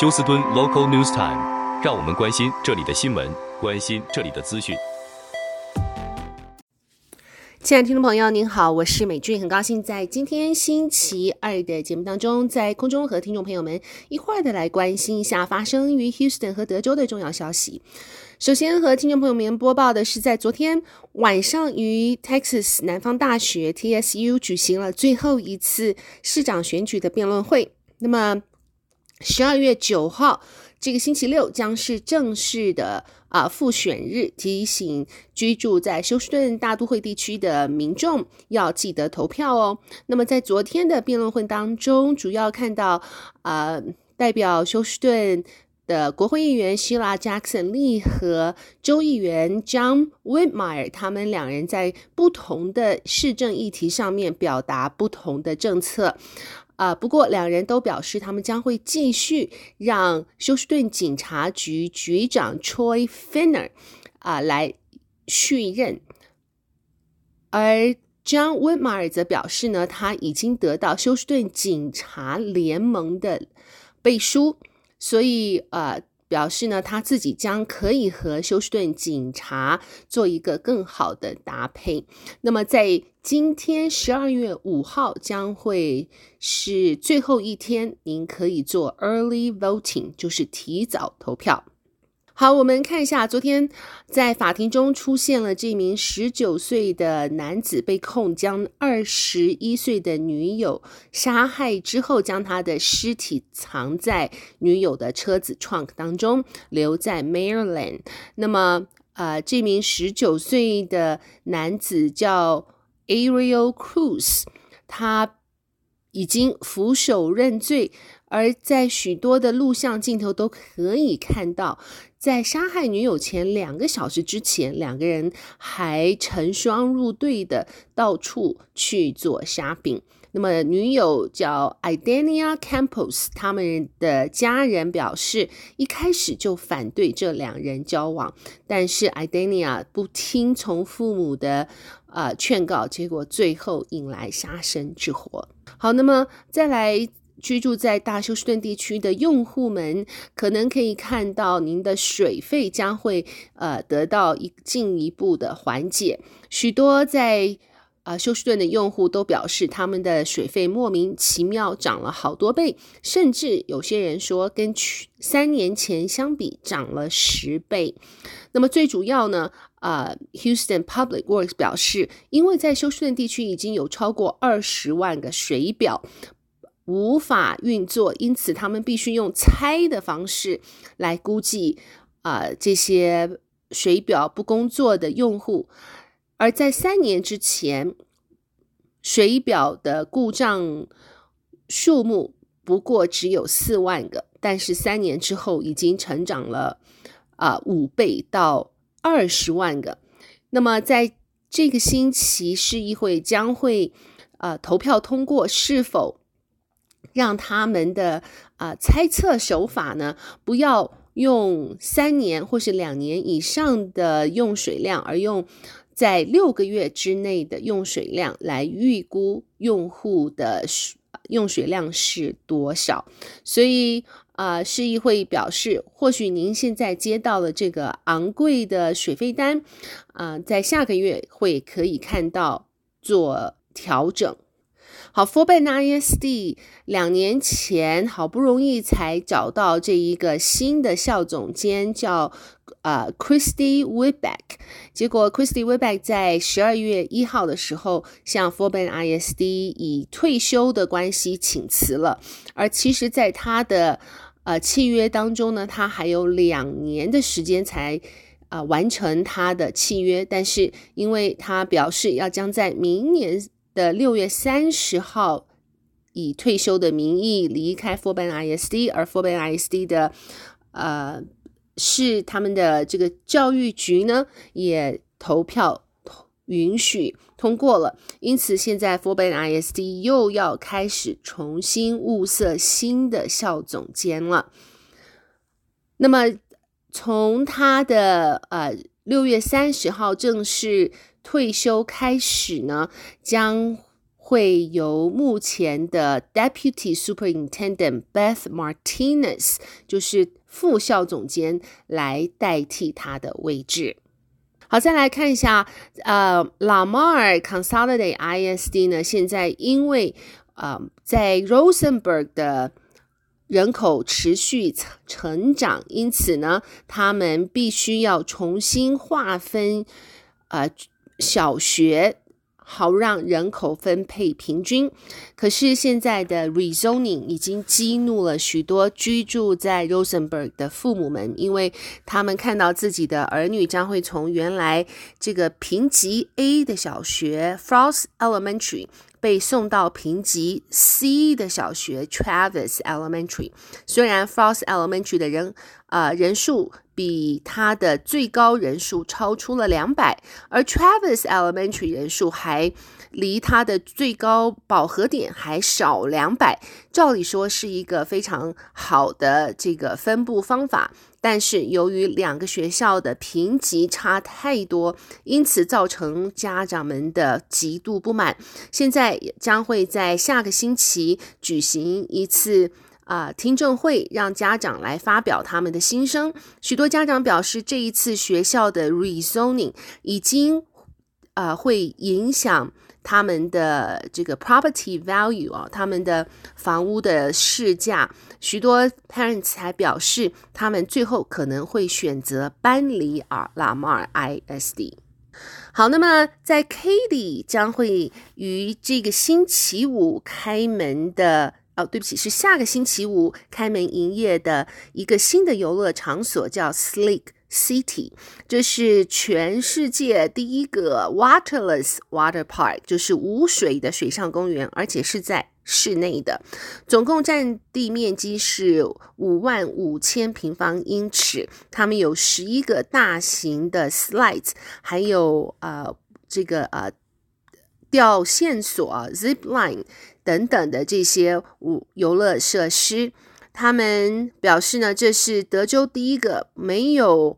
休斯敦 Local News Time，让我们关心这里的新闻，关心这里的资讯。亲爱的听众朋友，您好，我是美俊，很高兴在今天星期二的节目当中，在空中和听众朋友们一块儿的来关心一下发生于 Houston 和德州的重要消息。首先和听众朋友们播报的是，在昨天晚上于 Texas 南方大学 TSU 举行了最后一次市长选举的辩论会。那么，十二月九号这个星期六将是正式的啊复选日，提醒居住在休斯顿大都会地区的民众要记得投票哦。那么，在昨天的辩论会当中，主要看到啊代表休斯顿。的国会议员希拉·杰克逊利和州议员 John Whitmire，他们两人在不同的市政议题上面表达不同的政策。啊、不过两人都表示，他们将会继续让休斯顿警察局局长 Troy Finner 啊、来续任。而 John Whitmire 则表示呢，他已经得到休斯顿警察联盟的背书。所以，呃，表示呢，他自己将可以和休斯顿警察做一个更好的搭配。那么，在今天十二月五号将会是最后一天，您可以做 early voting，就是提早投票。好，我们看一下，昨天在法庭中出现了这名十九岁的男子被控将二十一岁的女友杀害之后，将他的尸体藏在女友的车子 trunk 当中，留在 Maryland。那么，呃，这名十九岁的男子叫 Ariel Cruz，他已经俯首认罪，而在许多的录像镜头都可以看到。在杀害女友前两个小时之前，两个人还成双入对的到处去做 shopping。那么，女友叫 Idania Campos，他们的家人表示一开始就反对这两人交往，但是 Idania 不听从父母的呃劝告，结果最后引来杀身之祸。好，那么再来。居住在大休斯顿地区的用户们，可能可以看到您的水费将会呃得到一进一步的缓解。许多在啊、休斯顿的用户都表示，他们的水费莫名其妙涨了好多倍，甚至有些人说跟去三年前相比涨了十倍。那么最主要呢，呃，Houston Public Works 表示，因为在休斯顿地区已经有超过二十万个水表。无法运作，因此他们必须用猜的方式来估计啊、呃、这些水表不工作的用户。而在三年之前，水表的故障数目不过只有四万个，但是三年之后已经成长了啊、呃、五倍到二十万个。那么在这个星期，市议会将会啊、呃、投票通过是否。让他们的啊、猜测手法呢，不要用三年或是两年以上的用水量，而用在六个月之内的用水量来预估用户的用水量是多少。所以啊、市议会表示，或许您现在接到了这个昂贵的水费单，啊、在下个月会可以看到做调整。好，Forbes ISD 两年前好不容易才找到这一个新的校总监，叫呃 Christy Whitbeck。结果 Christy Whitbeck 在十二月一号的时候向 Forbes ISD 以退休的关系请辞了。而其实，在他的呃契约当中呢，他还有两年的时间才啊、完成他的契约，但是因为他表示要将在明年。的六月三十号，以退休的名义离开 f o r b a n ISD，而 f o r b a n ISD 的呃是他们的这个教育局呢也投票允许通过了，因此现在 f o r b a n ISD 又要开始重新物色新的校总监了。那么从他的呃六月三十号正式。退休开始呢，将会由目前的 Deputy Superintendent Beth Martinez，就是副校总监来代替他的位置。好，再来看一下，呃，Lamar Consolidated ISD 呢，现在因为呃，在 Rosenberg 的人口持续成长，因此呢，他们必须要重新划分呃小学。好让人口分配平均，可是现在的 rezoning 已经激怒了许多居住在 Rosenberg 的父母们，因为他们看到自己的儿女将会从原来这个评级 A 的小学 Frost Elementary 被送到评级 C 的小学 Travis Elementary。虽然 Frost Elementary 的人呃人数。比它的最高人数超出了两百，而 Travis Elementary 人数还离它的最高饱和点还少两百。照理说是一个非常好的这个分布方法，但是由于两个学校的评级差太多，因此造成家长们的极度不满。现在将会在下个星期举行一次。啊、听证会让家长来发表他们的心声。许多家长表示，这一次学校的 rezoning 已经啊、会影响他们的这个 property value 啊，他们的房屋的市价。许多 parents 还表示，他们最后可能会选择搬离啊 Lamar ISD。好，那么在 Katy 将会于这个星期五开门的。哦，对不起，是下个星期五开门营业的一个新的游乐场所，叫 Sleek City。这是全世界第一个 waterless water park，就是无水的水上公园，而且是在室内的。总共占地面积是五万五千平方英尺。他们有十一个大型的 slides，还有呃这个呃吊线索 zip line。等等的这些五游乐设施，他们表示呢，这是德州第一个没有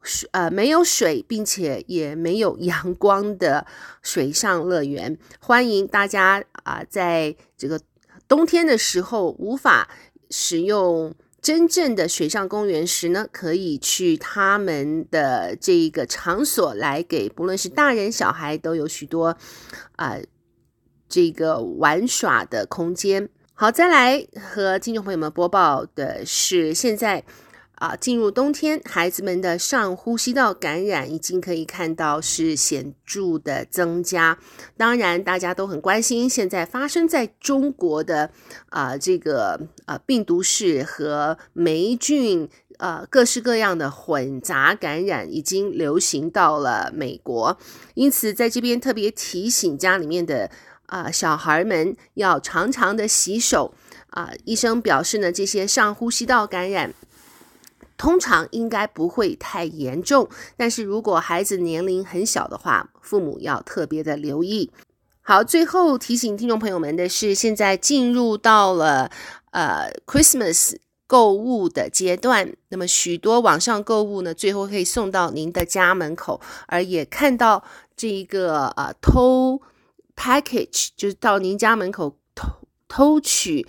水呃没有水，并且也没有阳光的水上乐园。欢迎大家啊、在这个冬天的时候无法使用真正的水上公园时呢，可以去他们的这一个场所来给不论是大人小孩都有许多啊。这个玩耍的空间。好，再来和听众朋友们播报的是，现在啊，进入冬天，孩子们的上呼吸道感染已经可以看到是显著的增加。当然，大家都很关心现在发生在中国的啊这个啊病毒式和霉菌啊各式各样的混杂感染已经流行到了美国，因此在这边特别提醒家里面的。啊、小孩们要常常的洗手啊、医生表示呢，这些上呼吸道感染通常应该不会太严重，但是如果孩子年龄很小的话，父母要特别的留意。好，最后提醒听众朋友们的是，现在进入到了呃 Christmas 购物的阶段，那么许多网上购物呢，最后可以送到您的家门口，而也看到这一个呃偷。Package 就是到您家门口偷偷取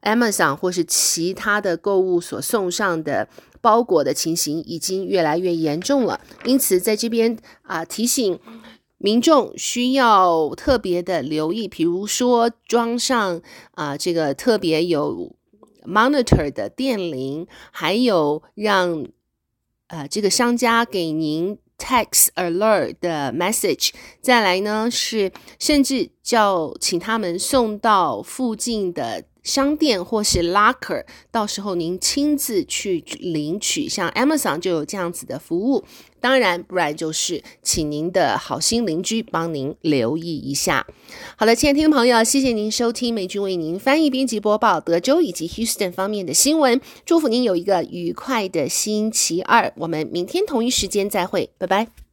Amazon 或是其他的购物所送上的包裹的情形已经越来越严重了，因此在这边啊、提醒民众需要特别的留意，比如说装上啊、这个特别有 monitor 的电铃，还有让呃这个商家给您。Text alert 的 message，再来呢是甚至叫请他们送到附近的商店或是 locker，到时候您亲自去领取。像 Amazon 就有这样子的服务，当然不然就是请您的好心邻居帮您留意一下。好的，亲爱的听众朋友，谢谢您收听美军为您翻译编辑播报德州以及 Houston 方面的新闻，祝福您有一个愉快的星期二。我们明天同一时间再会，拜拜。